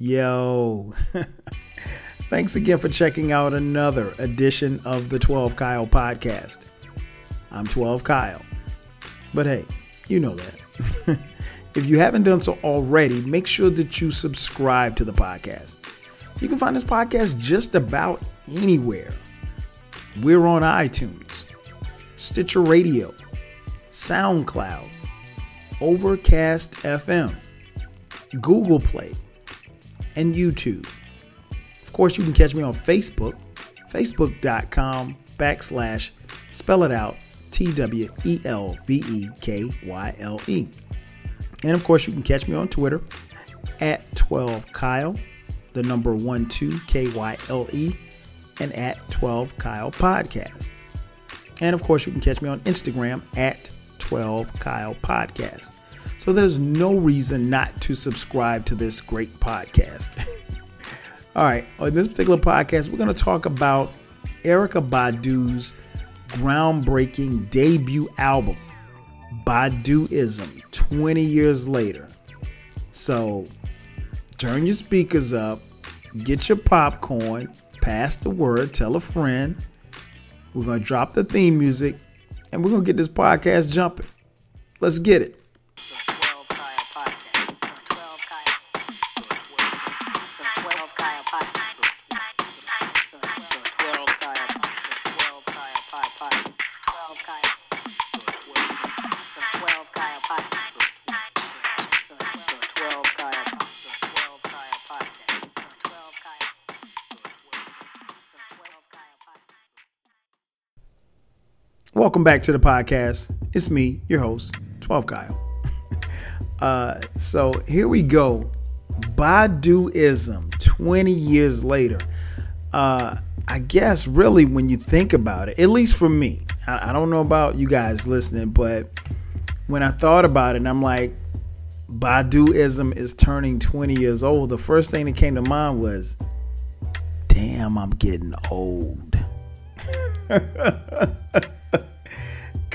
Yo. Thanks again for checking out another edition of the 12 Kyle podcast. I'm 12 Kyle. But hey, you know that. if you haven't done so already, make sure that you subscribe to the podcast. You can find this podcast just about anywhere. We're on iTunes, Stitcher Radio, SoundCloud, Overcast FM, Google Play, and YouTube. Of course, you can catch me on Facebook, facebook.com backslash spell it out T W E L V E K Y L E. And of course, you can catch me on Twitter at 12Kyle, the number 1 2 K Y L E, and at 12Kyle Podcast. And of course, you can catch me on Instagram at 12Kyle Podcast. So there's no reason not to subscribe to this great podcast. All right, on this particular podcast, we're going to talk about Erykah Badu's groundbreaking debut album, Baduizm, 20 years later. So turn your speakers up, get your popcorn, pass the word, tell a friend. We're going to drop the theme music and we're going to get this podcast jumping. Let's get it. Welcome back to the podcast. It's me, your host, 12 Kyle. uh, so here we go. Baduizm, 20 years later. Uh, I guess really when you think about it, at least for me, I, I don't know about you guys listening, but when I thought about it, I'm like, Baduizm is turning 20 years old. The first thing that came to mind was, damn, I'm getting old.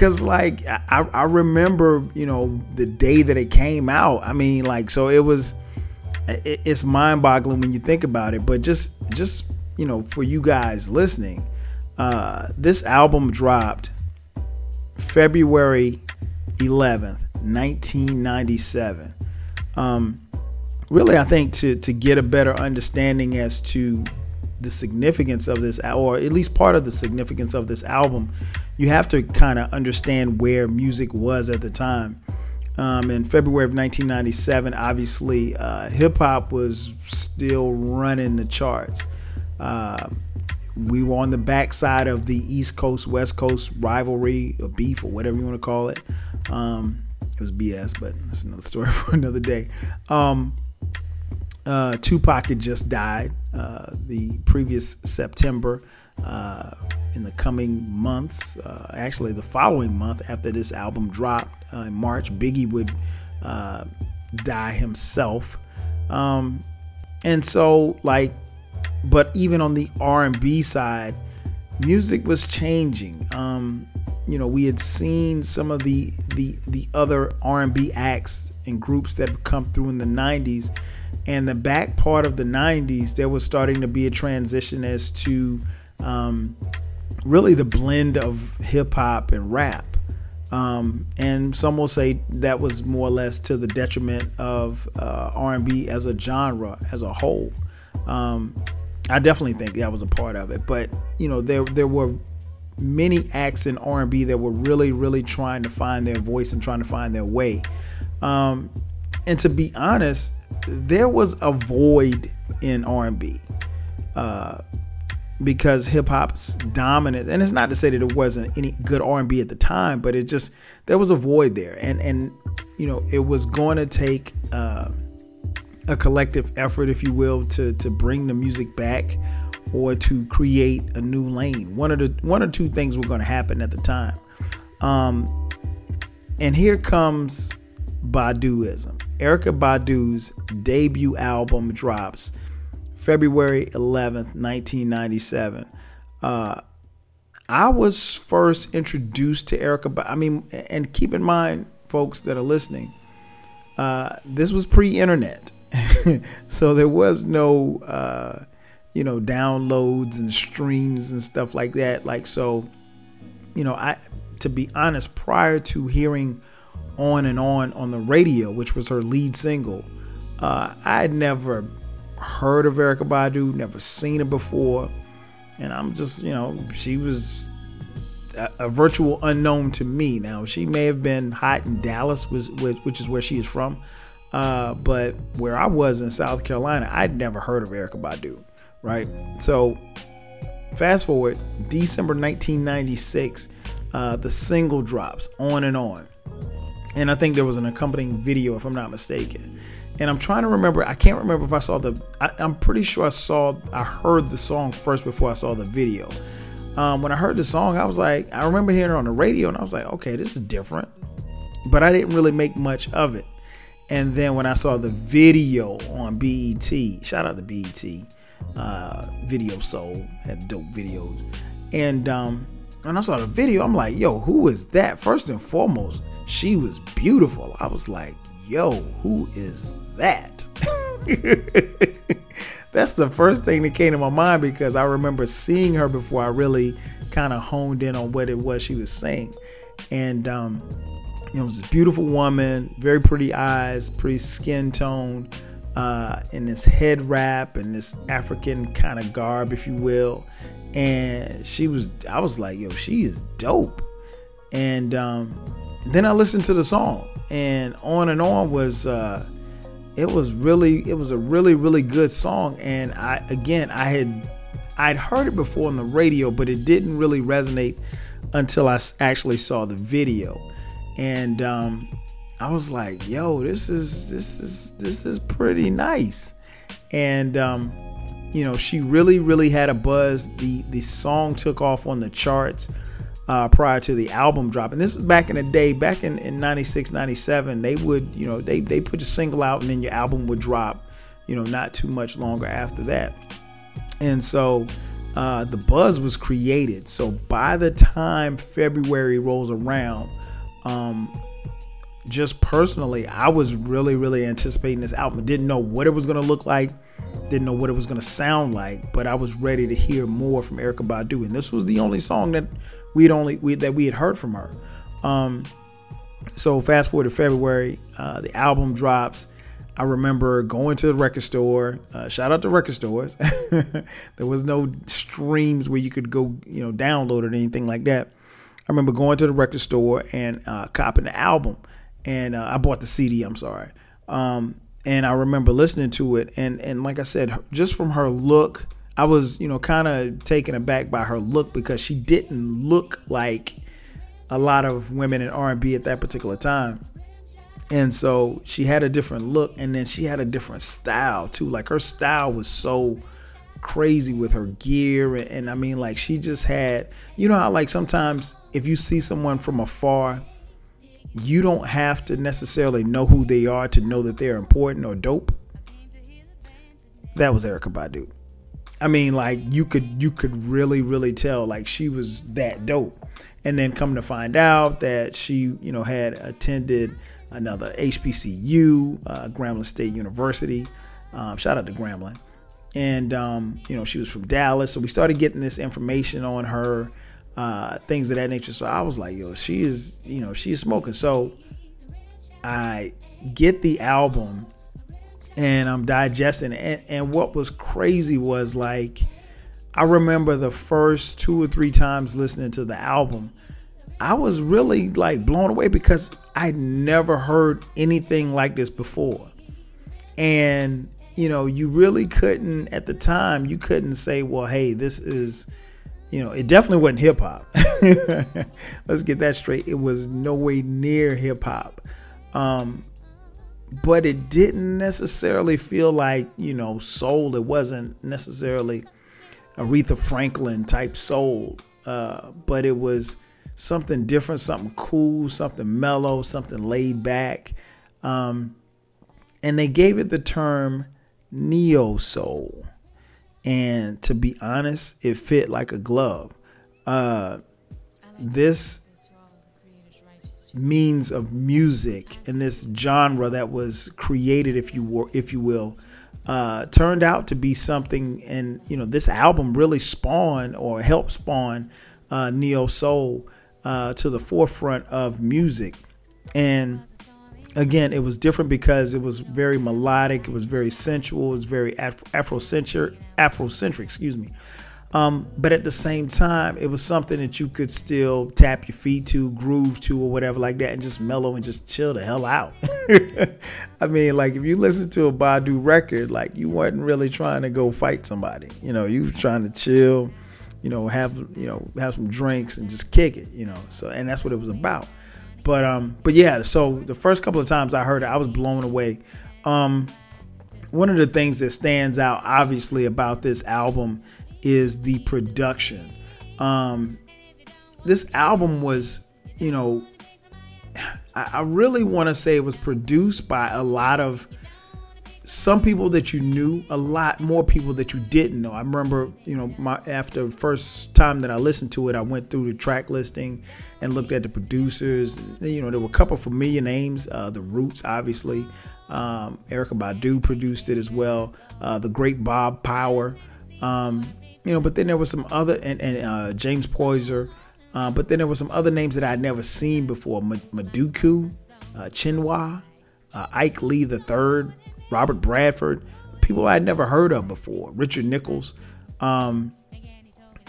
Cause like I, I remember, you know, the day that it came out. I mean, like, so it was it, it's mind boggling when you think about it. But just just, you know, for you guys listening, uh, this album dropped February 11th, 1997. Um, really, I think to to get a better understanding as to the significance of this, or at least part of the significance of this album, you have to kind of understand where music was at the time. Um, in February of 1997, obviously, uh, hip hop was still running the charts. Uh, we were on the backside of the East Coast West Coast rivalry or beef or whatever you want to call it. Um, it was BS, but that's another story for another day. Um, uh, Tupac had just died uh, the previous September. Uh, in the coming months, uh, actually the following month after this album dropped uh, in March, Biggie would die himself. Um, and so, like, but even on the R&B side, music was changing. Um, you know, we had seen some of the the the other R&B acts and groups that have come through in the 90s and the back part of the 90s there was starting to be a transition as to um, really the blend of hip hop and rap. Um, and some will say that was more or less to the detriment of uh, R&B as a genre as a whole. Um, I definitely think that was a part of it. But you know, there there were many acts in R&B that were really really trying to find their voice and trying to find their way. Um, and to be honest, there was a void in R&B. Uh, because hip hop's dominant, and it's not to say that it wasn't any good R and B at the time, but it just there was a void there, and and you know it was going to take uh, a collective effort, if you will, to to bring the music back or to create a new lane. One of the one or two things were going to happen at the time, um, and here comes Baduizm. Erykah Badu's debut album drops February 11th, 1997. Uh, I was first introduced to Erykah. I mean, and keep in mind, folks that are listening, uh, this was pre-internet, so there was no, uh, you know, downloads and streams and stuff like that. Like, so, you know, I, to be honest, prior to hearing On and On on the radio, which was her lead single, uh, I had never heard of Erykah Badu, never seen her before. And I'm just, you know, she was a, a, virtual unknown to me. Now, she may have been hot in Dallas, which, which is where she is from. Uh, but where I was in South Carolina, I'd never heard of Erykah Badu, right? So, fast forward, December 1996, uh, the single drops, On and On. And I think there was an accompanying video, if I'm not mistaken and I'm trying to remember. I can't remember if I saw the. I, am pretty sure I saw. I heard the song first before I saw the video. Um, when I heard the song, I was like, I remember hearing it on the radio, and I was like, okay, this is different. But I didn't really make much of it. And then when I saw the video on BET, shout out to BET, uh, Video Soul had dope videos, and um, when I saw the video, I'm like, yo, who is that? First and foremost, she was beautiful. I was like, yo, who is that? That's the first thing that came to my mind because I remember seeing her before I really kind of honed in on what it was she was saying. And um, it was a beautiful woman, very pretty eyes, pretty skin tone, uh, in this head wrap and this African kind of garb, if you will. And she was, I was like, yo, she is dope. And um, then I listened to the song, and on and on was uh, it was really it was a really really good song. And i again i had i'd heard it before on the radio but it didn't really resonate until i actually saw the video. And um, i was like yo this is this is this is pretty nice. And um, you know she really really had a buzz the the song took off on the charts uh, prior to the album drop. And this is back in the day, back in, in 96, 97, they would, you know, they, they put a single out and then your album would drop, you know, not too much longer after that. And so uh, the buzz was created. So by the time February rolls around, um, just personally, I was really, really anticipating this album. Didn't know what it was going to look like, didn't know what it was going to sound like, but I was ready to hear more from Erykah Badu. And this was the only song that we'd only we, that we had heard from her. Um, so fast forward to February, uh, the album drops. I remember going to the record store. Uh, shout out to record stores. there was no streams where you could go, you know, download it or anything like that. I remember going to the record store and uh, copying the album, and uh, I bought the CD. I'm sorry, um, and I remember listening to it, and and like I said, just from her look, I was, you know, kind of taken aback by her look because she didn't look like a lot of women in R&B at that particular time. And so she had a different look and then she had a different style too. Like her style was so crazy with her gear and, and I mean like she just had, you know how like sometimes if you see someone from afar, you don't have to necessarily know who they are to know that they're important or dope. That was Erykah Badu. I mean, like you could you could really really tell like she was that dope. And then come to find out that she you know had attended another HBCU, uh, Grambling State University. Um, shout out to Grambling. And um, you know she was from Dallas, so we started getting this information on her, uh, things of that nature. So I was like, yo, she is you know she is smoking. So I get the album and I'm digesting And, and what was crazy was like, I remember the first two or three times listening to the album, I was really like blown away because I'd never heard anything like this before. And, you know, you really couldn't, at the time, you couldn't say, well, hey, this is, you know, it definitely wasn't hip hop. Let's get that straight. It was no way near hip hop. Um, but it didn't necessarily feel like you know soul. It wasn't necessarily Aretha Franklin type soul, uh, but it was something different, something cool, something mellow, something laid back, um, and they gave it the term neo soul. And to be honest, it fit like a glove. Uh, this means of music and this genre that was created, if you were, if you will, uh, turned out to be something. And you know, this album really spawned or helped spawn uh, neo soul uh, to the forefront of music. And again, it was different because it was very melodic, it was very sensual, it was very Afrocentric, Afrocentric, excuse me. Um, but at the same time, it was something that you could still tap your feet to, groove to, or whatever like that, and just mellow and just chill the hell out. I mean, like if you listen to a Badu record, like you weren't really trying to go fight somebody. You know, you were trying to chill, you know, have you know have some drinks and just kick it. You know, so and that's what it was about. But um, but yeah, so the first couple of times I heard it, I was blown away. Um, one of the things that stands out obviously about this album is the production. Um, this album was, you know, I, I really want to say it was produced by a lot of some people that you knew, a lot more people that you didn't know. I remember, you know, my after first time that I listened to it, I went through the track listing and looked at the producers. You know, there were a couple familiar names. Uh, the Roots, obviously. Um, Erykah Badu produced it as well. Uh, the great Bob Power. Um, you know, but then there was some other and, and uh, James Poyser. Uh, but then there were some other names that I'd never seen before: Madukwu, uh, Chinwah, uh, Ike Lee the Third, Robert Bradford, people I'd never heard of before, Richard Nichols. Um,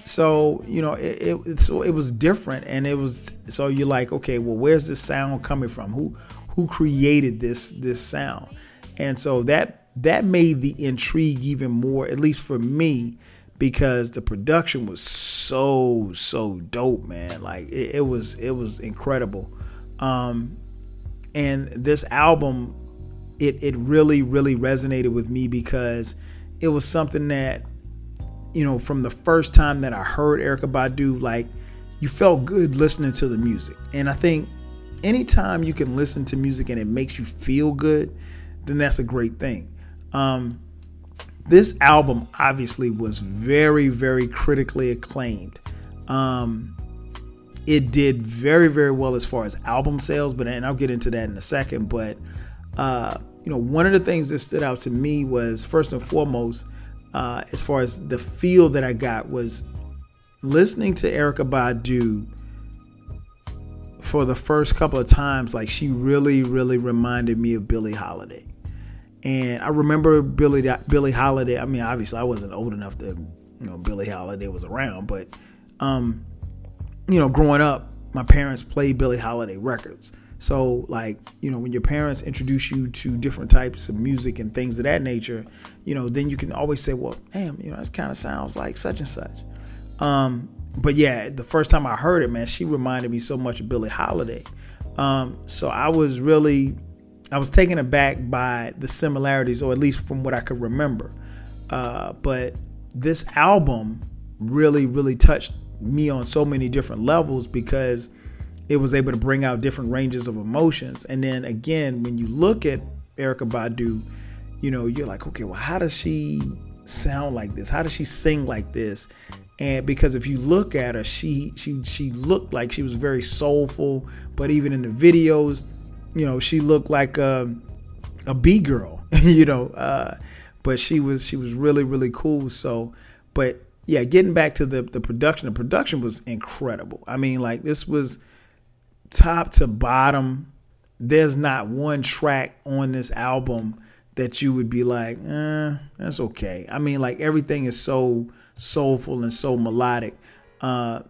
so you know, it, it so it was different, and it was so you're like, okay, well, where's this sound coming from? Who who created this this sound? And so that that made the intrigue even more, at least for me, because the production was so so dope, man. Like it, it was it was incredible. Um, and this album, it it really really resonated with me because it was something that, you know, from the first time that I heard Erykah Badu, like you felt good listening to the music. And I think anytime you can listen to music and it makes you feel good, then that's a great thing. Um, this album obviously was very, very critically acclaimed. Um, it did very, very well as far as album sales, but and I'll get into that in a second. But uh, you know, one of the things that stood out to me was first and foremost, uh, as far as the feel that I got was listening to Erykah Badu for the first couple of times. Like she really, really reminded me of Billie Holiday. And I remember Billy Billie Holiday. I mean, obviously, I wasn't old enough to, you know, Billie Holiday was around, but, um, you know, growing up, my parents played Billie Holiday records. So, like, you know, when your parents introduce you to different types of music and things of that nature, you know, then you can always say, well, damn, you know, this kind of sounds like such and such. Um, but yeah, the first time I heard it, man, she reminded me so much of Billie Holiday. Um, so I was really I was taken aback by the similarities, or at least from what I could remember. Uh, but this album really, really touched me on so many different levels because it was able to bring out different ranges of emotions. And then again, when you look at Erykah Badu, you know, you're like, okay, well, how does she sound like this? How does she sing like this? And because if you look at her, she she she looked like she was very soulful, but even in the videos, you know, she looked like a, a B girl, you know, uh, but she was she was really really cool. So, but yeah, getting back to the the production, the production was incredible. I mean, like this was top to bottom. There's not one track on this album that you would be like, eh, that's okay. I mean, like everything is so soulful and so melodic. Uh,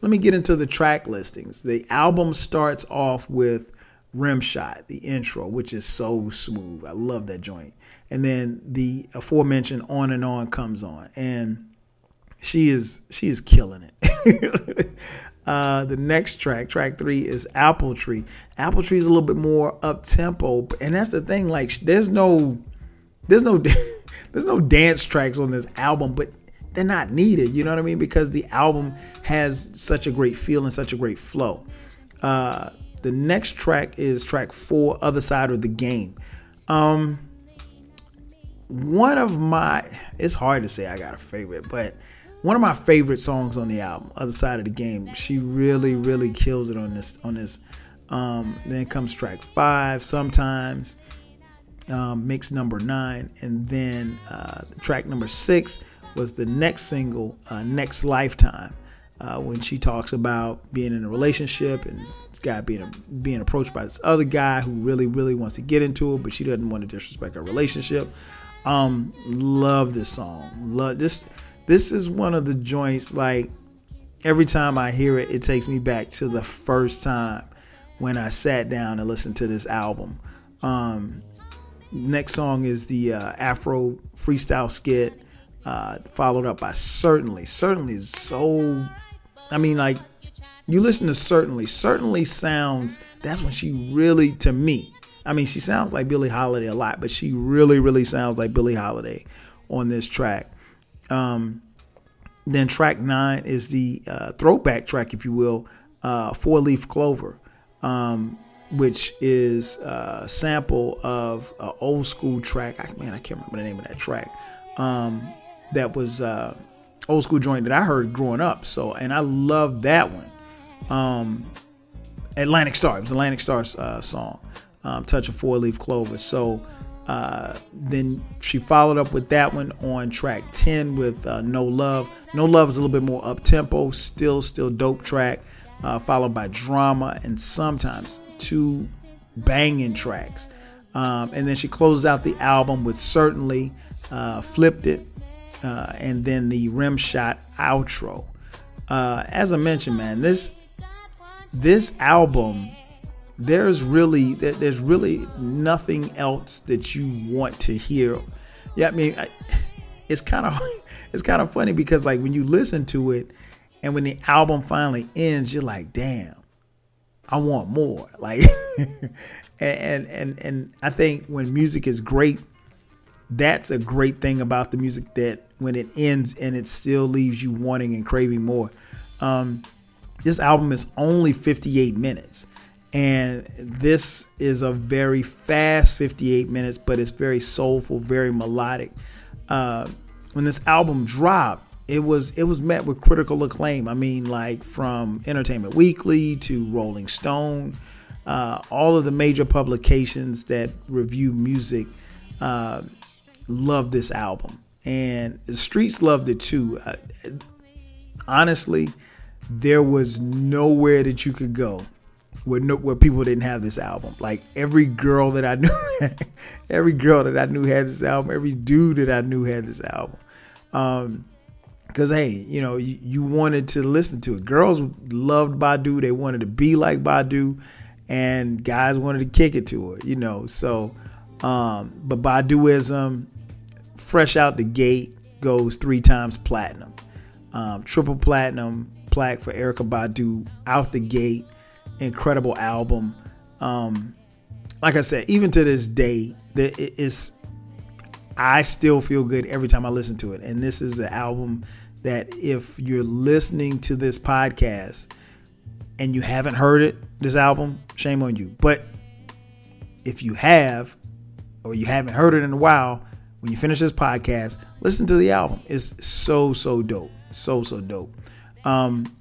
let me get into the track listings. The album starts off with Rimshot, the intro, which is so smooth. I love that joint. And then the aforementioned on and on comes on, and she is she is killing it. uh, the next track, track three, is Apple Tree. Apple Tree is a little bit more up tempo, and that's the thing. Like, there's no, there's no, there's no dance tracks on this album, but they're not needed. You know what I mean? Because the album has such a great feel and such a great flow. Uh, the next track is track four, Other Side of the Game. Um, one of my, it's hard to say I got a favorite, but one of my favorite songs on the album, Other Side of the Game. She really, really kills it on this, on this. Um, then comes track five, sometimes um, mix number nine, and then uh, track number six was the next single, uh, Next Lifetime, uh, when she talks about being in a relationship and this guy being being approached by this other guy who really really wants to get into it, but she doesn't want to disrespect her relationship. Um, love this song. Love this. This is one of the joints like every time I hear it, it takes me back to the first time when I sat down and listened to this album. Um, next song is the uh, Afro freestyle skit, uh, followed up by Certainly. Certainly is so, I mean, like, you listen to Certainly. Certainly sounds, that's when she really, to me, I mean, she sounds like Billie Holiday a lot, but she really, really sounds like Billie Holiday on this track. Um, then track nine is the uh, throwback track, if you will, uh, Four Leaf Clover, um, which is a sample of an old school track. I, man, I can't remember the name of that track. Um, that was uh, old school joint that I heard growing up. So, and I love that one. Um, Atlantic Starr. It was Atlantic Starr's uh, song, um, "Touch of Four Leaf Clover." So uh, then she followed up with that one on track 10 with uh, No Love. No Love is a little bit more up tempo, still, still dope track, uh, followed by Drama and sometimes two banging tracks. Um, and then she closes out the album with Certainly, uh, Flipped It, uh, and then the Rim Shot outro. Uh, as I mentioned, man, this this album there's really there's really nothing else that you want to hear. Yeah, I mean, it's kind of it's kind of funny because like when you listen to it, and when the album finally ends, you're like, damn, I want more. Like, and and and I think when music is great, that's a great thing about the music that when it ends and it still leaves you wanting and craving more. Um, this album is only 58 minutes and this is a very fast 58 minutes, but it's very soulful, very melodic. Uh, when this album dropped, it was it was met with critical acclaim. I mean, like from Entertainment Weekly to Rolling Stone, uh, all of the major publications that review music uh, love this album, and the streets loved it too. Uh, honestly, there was nowhere that you could go where no, where people didn't have this album. Like every girl that I knew, every girl that I knew had this album. Every dude that I knew had this album. Um, Cause hey, you know, you, you wanted to listen to it. Girls loved Badu. They wanted to be like Badu, and guys wanted to kick it to her. You know, so um, but Baduizm, fresh out the gate, goes three times platinum, um, triple platinum plaque for Erykah Badu out the gate incredible album. Um, like I said, even to this day, that it is. I still feel good every time I listen to it, and this is an album that if you're listening to this podcast and you haven't heard it, this album, shame on you. But if you have, or you haven't heard it in a while, when you finish this podcast, listen to the album. It's so so dope, so so dope. Um,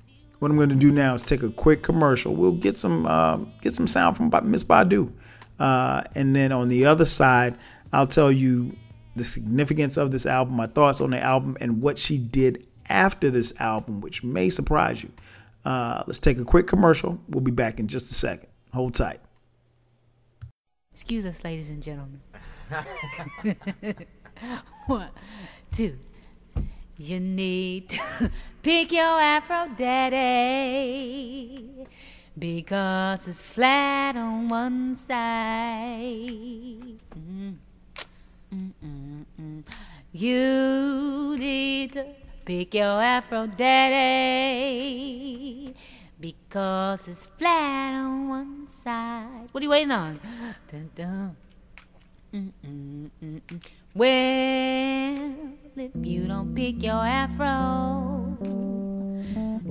what I'm going to do now is take a quick commercial. We'll get some uh, get some sound from Miss Badu, uh, and then on the other side, I'll tell you the significance of this album, my thoughts on the album, and what she did after this album, which may surprise you. Uh, let's take a quick commercial. We'll be back in just a second. Hold tight. Excuse us, ladies and gentlemen. One, two, you need to pick your afro daddy because it's flat on one side. Mm. Mm-mm-mm. You need to pick your afro daddy because it's flat on one side. What are you waiting on? Dun, dun. Mm, mm, mm, well, if you don't pick your afro,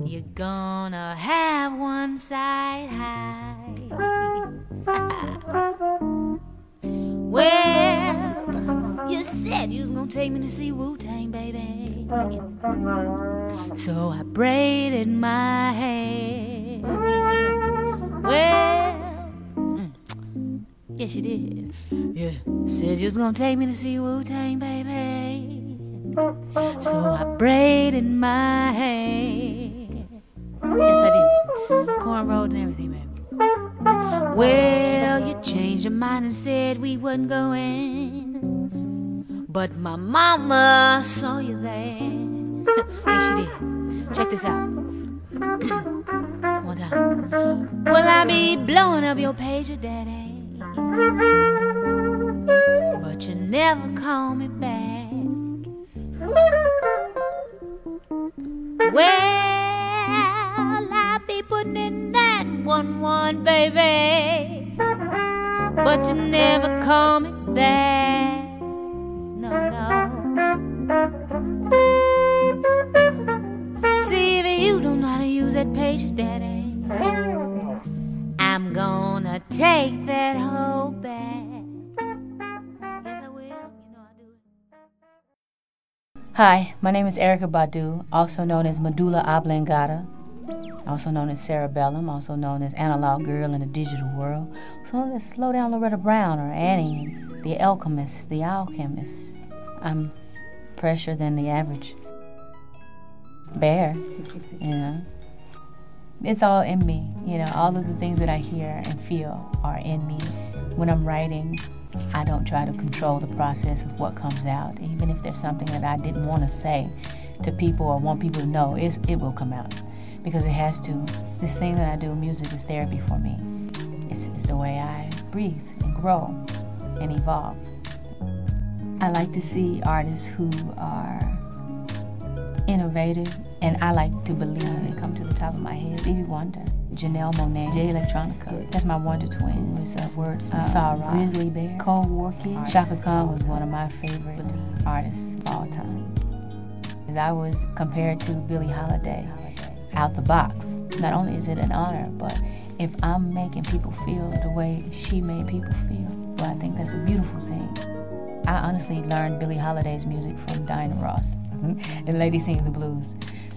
you're gonna have one side high. well, you said you was gonna take me to see Wu Tang, baby. So I braided my hair. Well, mm, Yes, you did. Yeah. Said you was gonna take me to see Wu Tang, baby. So I braided my hair. Yes, I did. Cornrowed and everything, baby. Well, you changed your mind and said we wouldn't go in. But my mama saw you there. yes, she did. Check this out. One time. Will I be blowing up your pager, Daddy? But you never call me back. Well, I be putting in that one one, baby. But you never call me back. No, no. See if you don't know how to use that page, Daddy. I'm gonna take that hoe back. Hi, my name is Erykah Badu, also known as Medulla Oblongata, also known as Cerebellum, also known as Analog Girl in the Digital World, also known as Slow Down Loretta Brown or Annie, the Alchemist, the Alchemist. I'm fresher than the average bear, you know. It's all in me, you know, all of the things that I hear and feel are in me. When I'm writing, I don't try to control the process of what comes out. Even if there's something that I didn't want to say to people or want people to know, it will come out because it has to. This thing that I do, music, is therapy for me. It's, it's the way I breathe and grow and evolve. I like to see artists who are innovative, and I like to believe they come to the top of my head. Stevie Wonder, Janelle Monáe, Jay Electronica. That's my Wonder Twin. It's uh, words. Uh, Sarah, Grizzly Bear, Cole Warkey. Chaka Khan was one of my favorite artists of all time. I was compared to Billie Holiday out the box. Not only is it an honor, but if I'm making people feel the way she made people feel, well, I think that's a beautiful thing. I honestly learned Billie Holiday's music from Diana Ross and Lady Sings the Blues.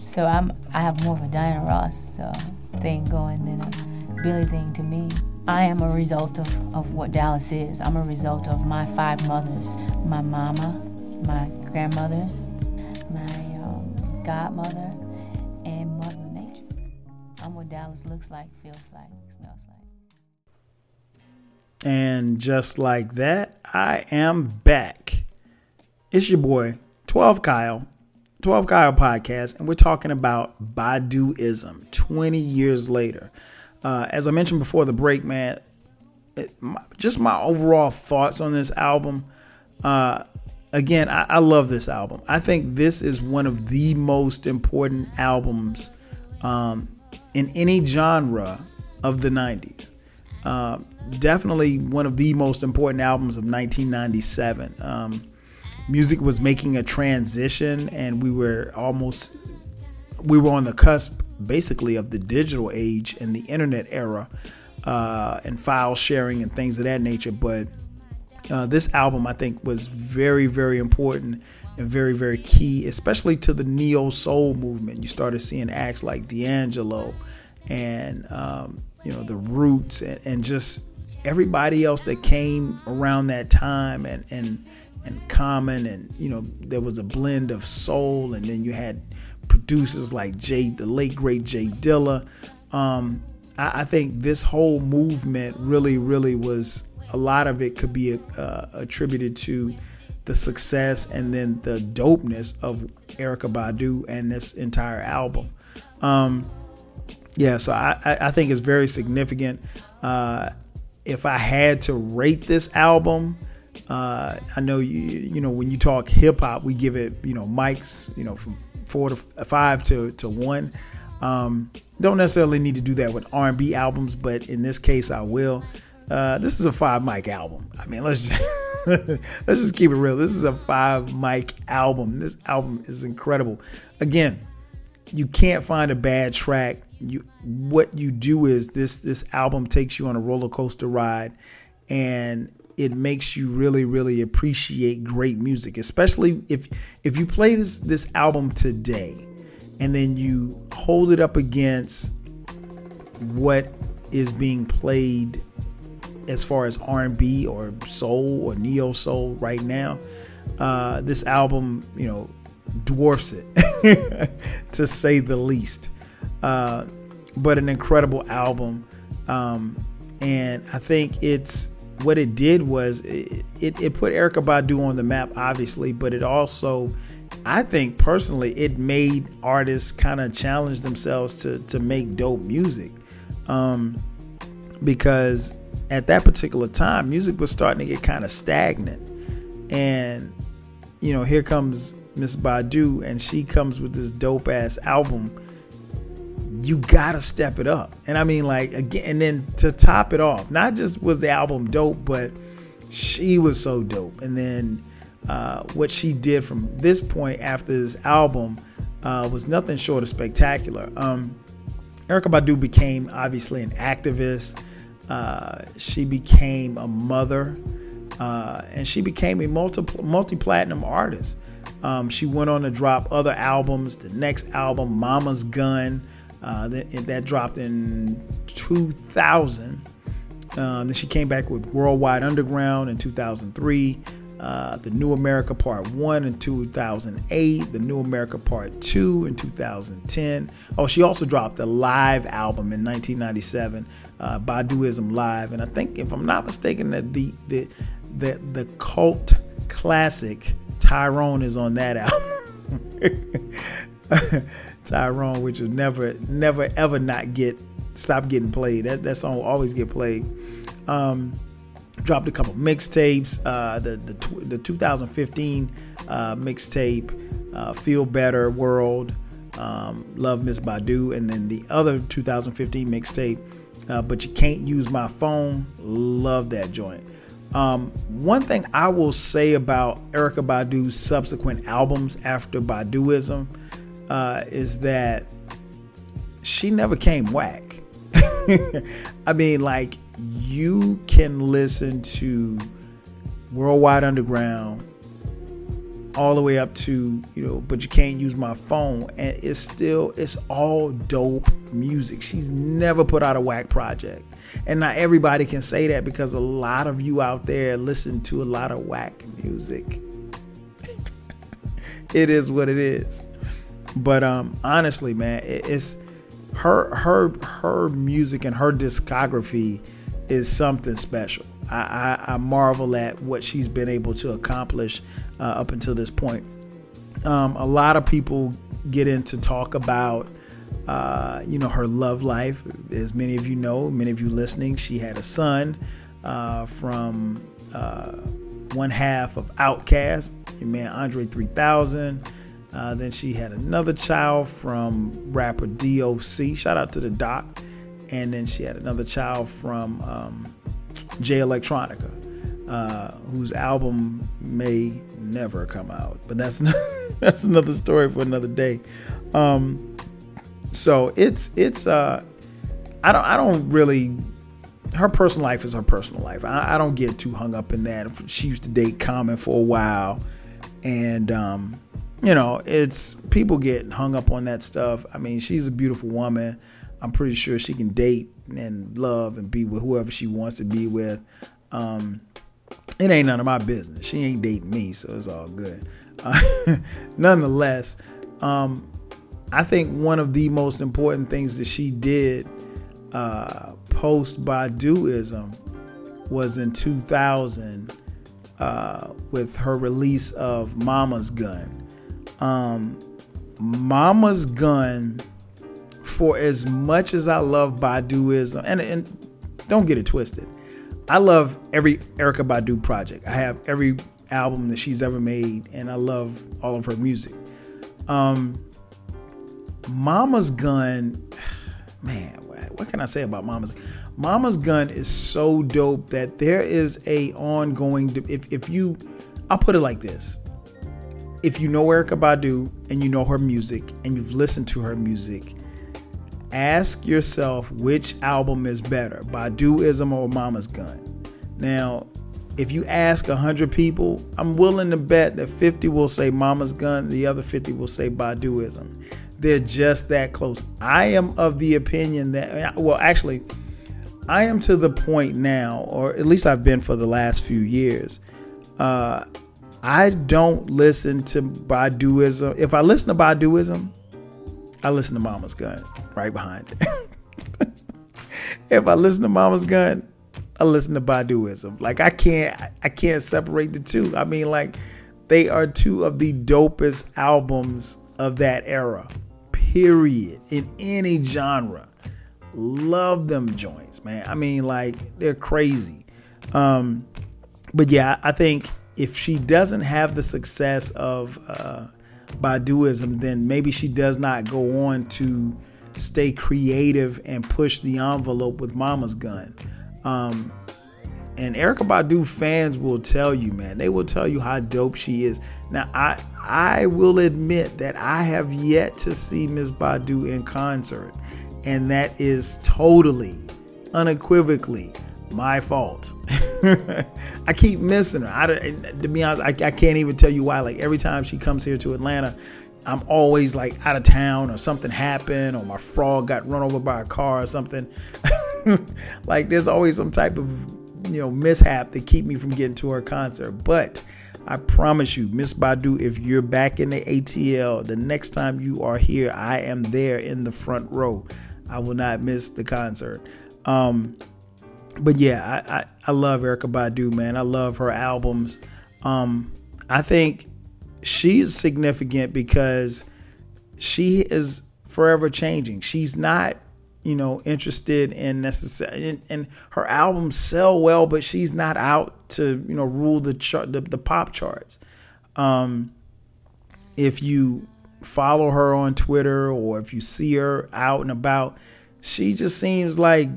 So I'm I have more of a Diana Ross uh, thing going than a Billie thing to me. I am a result of, of what Dallas is. I'm a result of my five mothers, my mama, my grandmothers, my um, godmother, and Mother Nature. I'm what Dallas looks like, feels like, smells like. And just like that, I am back. It's your boy, 12 Kyle, 12 Kyle podcast, and we're talking about Baduizm 20 years later. Uh, as I mentioned before the break, man, it, my, just my overall thoughts on this album. Uh, again, I, I, love this album. I think this is one of the most important albums um, in any genre of the 90s. Uh, definitely one of the most important albums of 1997. Um, music was making a transition, and we were almost we were on the cusp, basically, of the digital age and the internet era, uh, and file sharing and things of that nature. But uh, this album, I think, was very, very important and very, very key, especially to the neo soul movement. You started seeing acts like D'Angelo and um, you know the Roots and, and just everybody else that came around that time and and and Common and you know there was a blend of soul and then you had producers like Jay the late great Jay Dilla. Um, I, I, think this whole movement really really was a lot of it could be uh, attributed to the success and then the dopeness of Erykah Badu and this entire album. Um, yeah, so I, I think it's very significant. Uh, if I had to rate this album, uh, I know you you know when you talk hip hop, we give it you know mics you know from four to five to to one. Um, don't necessarily need to do that with R and B albums, but in this case, I will. Uh, this is a five mic album. I mean, let's just let's just keep it real. This is a five mic album. This album is incredible. Again, you can't find a bad track. You what you do is this this album takes you on a roller coaster ride, and it makes you really really appreciate great music especially if if you play this this album today and then you hold it up against what is being played as far as R&B or soul or neo soul right now. Uh, this album, you know, dwarfs it, to say the least. Uh, but an incredible album, um, and I think it's what it did was it, it, it put Erykah Badu on the map, obviously, but it also I think personally, it made artists kind of challenge themselves to to make dope music, um, because at that particular time, music was starting to get kind of stagnant, and you know, here comes Miss Badu, and she comes with this dope ass album. You gotta step it up, and I mean, like again, and then to top it off, not just was the album dope, but she was so dope, and then uh, what she did from this point after this album uh, was nothing short of spectacular. Um, Erykah Badu became obviously an activist. Uh, she became a mother, uh, and she became a multi platinum artist. Um, she went on to drop other albums. The next album, Mama's Gun, uh, that, that dropped in 2000. Uh, then she came back with Worldwide Underground in 2003 uh, the New America Part 1 in 2008, the New America Part 2 in 2010. Oh, she also dropped a live album in 1997, uh, Baduizm Live. And I think, if I'm not mistaken, that the, the, the, the cult classic Tyrone is on that album. Tyrone, which will never, never, ever not get stop getting played. That that song will always get played. Um, dropped a couple mixtapes. Uh, the the the 2015 uh, mixtape, uh, Feel Better World, um, Love Miss Badu, and then the other 2015 mixtape, uh, But You Can't Use My Phone. Love that joint. Um, one thing I will say about Erykah Badu's subsequent albums after Baduizm uh, is that she never came whack. I mean, like you can listen to Worldwide Underground all the way up to you know but you can't use my phone and it's still it's all dope music. She's never put out a whack project. And not everybody can say that because a lot of you out there listen to a lot of whack music. It is what it is but um honestly man it's her her her music and her discography is something special. I, I, I marvel at what she's been able to accomplish uh, up until this point. Um, a lot of people get into talk about, uh, you know, her love life. As many of you know, many of you listening, she had a son uh, from uh, one half of Outkast, your man Andre 3000. Uh, then she had another child from rapper DOC. Shout out to the doc and then she had another child from um, Jay Electronica, uh, whose album may never come out, but that's that's another story for another day. Um, so it's it's uh, I don't I don't really her personal life is her personal life. I, I don't get too hung up in that. She used to date Common for a while, and um, you know, it's people get hung up on that stuff. I mean, she's a beautiful woman. I'm pretty sure she can date and love and be with whoever she wants to be with. Um, it ain't none of my business. She ain't dating me, so it's all good. Uh, nonetheless, um, I think one of the most important things that she did uh, post Baduizm was in 2000 uh, with her release of Mama's Gun. Um, Mama's Gun for as much as I love Baduizm, and, and don't get it twisted, I love every Erykah Badu project. I have every album that she's ever made, and I love all of her music. Um, Mama's Gun, man, what can I say about Mama's? Mama's Gun is so dope that there is a ongoing. If if you, I'll put it like this: if you know Erykah Badu and you know her music and you've listened to her music, ask yourself which album is better, Baduizm or Mama's Gun. Now, if you ask 100 people, I'm willing to bet that 50 will say Mama's Gun, the other 50 will say Baduizm. They're just that close. I am of the opinion that, well, actually, I am to the point now, or at least I've been for the last few years. Uh, I don't listen to Baduizm. If I listen to Baduizm, I listen to Mama's Gun right behind it. if I listen to Mama's Gun, I listen to Baduizm. Like I can't I can't separate the two. I mean like they are two of the dopest albums of that era. Period. In any genre. Love them joints, man. I mean like they're crazy. Um but yeah, I think if she doesn't have the success of uh Baduizm, then maybe she does not go on to stay creative and push the envelope with Mama's Gun. Um, and Erykah Badu fans will tell you, man, they will tell you how dope she is. Now, I I will admit that I have yet to see Miss Badu in concert, and that is totally, unequivocally my fault. I keep missing her. I, to be honest, I, I can't even tell you why. Like every time she comes here to Atlanta, I'm always like out of town or something happened or my frog got run over by a car or something. like there's always some type of you know mishap that keep me from getting to her concert. But I promise you, Miss Badu, if you're back in the ATL, the next time you are here, I am there in the front row. I will not miss the concert. Um, but yeah, I, I, I love Erykah Badu, man. I love her albums. Um, I think she's significant because she is forever changing. She's not, you know, interested in necessarily, and, her albums sell well, but she's not out to, you know, rule the chart, the, the pop charts. Um, if you follow her on Twitter or if you see her out and about, she just seems like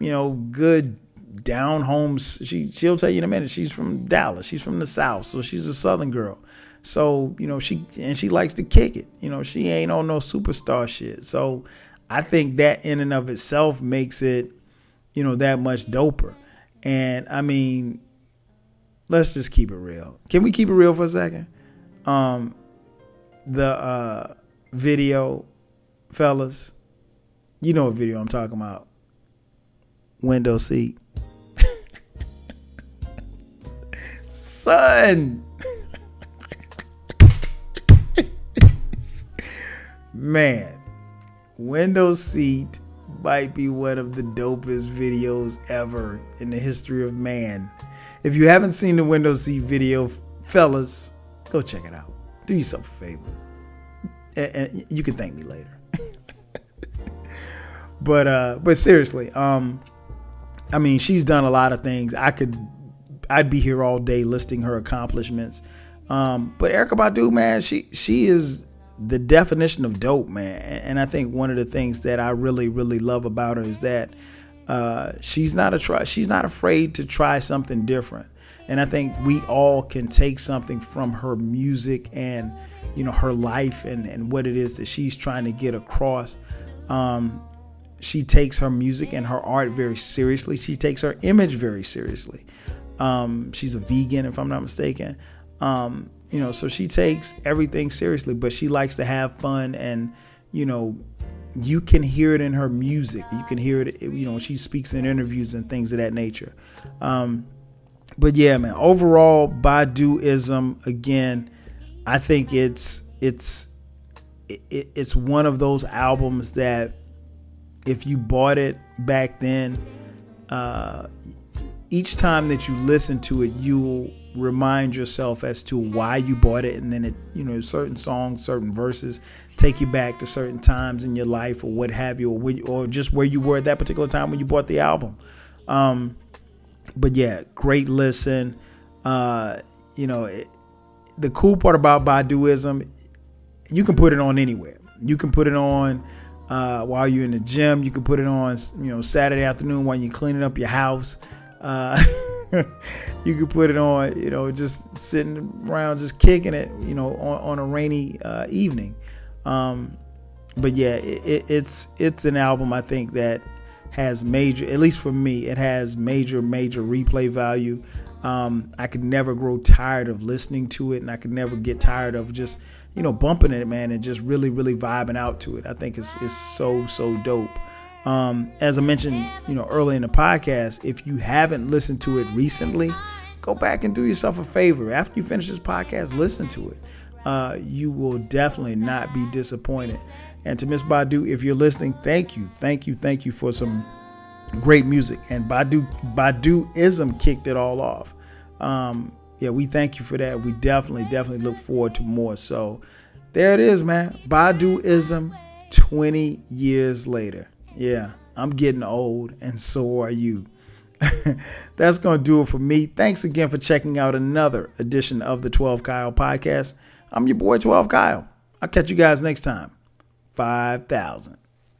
you know, good down home. She she'll tell you in a minute. She's from Dallas. She's from the South, so she's a Southern girl. So you know she and she likes to kick it. You know she ain't on no superstar shit. So I think that in and of itself makes it, you know, that much doper. And I mean, let's just keep it real. Can we keep it real for a second? Um, the uh, video, fellas, you know what video I'm talking about window seat. Son. Man, window seat might be one of the dopest videos ever in the history of man. If you haven't seen the window seat video, fellas, go check it out. Do yourself a favor. And you can thank me later. but uh but seriously, um I mean, she's done a lot of things. I could, I'd be here all day listing her accomplishments. Um, but Erykah Badu, man, she she is the definition of dope, man. And I think one of the things that I really really love about her is that uh, she's not a try. She's not afraid to try something different. And I think we all can take something from her music and you know her life and and what it is that she's trying to get across. Um, she takes her music and her art very seriously. She takes her image very seriously. Um, she's a vegan, if I'm not mistaken. Um, you know, so she takes everything seriously, but she likes to have fun, and you know, you can hear it in her music. You can hear it, you know, she speaks in interviews and things of that nature. Um, but yeah, man, overall, Baduizm again, I think it's it's it, it's one of those albums that if you bought it back then, uh, each time that you listen to it, you'll remind yourself as to why you bought it, and then it, you know, certain songs, certain verses take you back to certain times in your life or what have you, or, or just where you were at that particular time when you bought the album. Um, but yeah, great listen. Uh, you know, it, the cool part about Baduizm, you can put it on anywhere. You can put it on uh, while you're in the gym. You can put it on, you know, Saturday afternoon while you're cleaning up your house. Uh, you can put it on, you know, just sitting around, just kicking it, you know, on, on a rainy uh, evening. Um, but yeah, it, it, it's it's an album I think that has major, at least for me, it has major major replay value. Um, I could never grow tired of listening to it, and I could never get tired of just you know, bumping it, man, and just really, really vibing out to it. I think it's it's so so dope. Um, as I mentioned, you know, early in the podcast, if you haven't listened to it recently, go back and do yourself a favor. After you finish this podcast, listen to it. Uh, you will definitely not be disappointed. And to Miss Badu, if you're listening, thank you, thank you, thank you for some great music. And Badu Baduizm kicked it all off. Um, yeah, we thank you for that. We definitely, definitely look forward to more. So there it is, man. Baduizm 20 years later. Yeah, I'm getting old, and so are you. That's going to do it for me. Thanks again for checking out another edition of the 12 Kyle podcast. I'm your boy, 12 Kyle. I'll catch you guys next time. 5,000.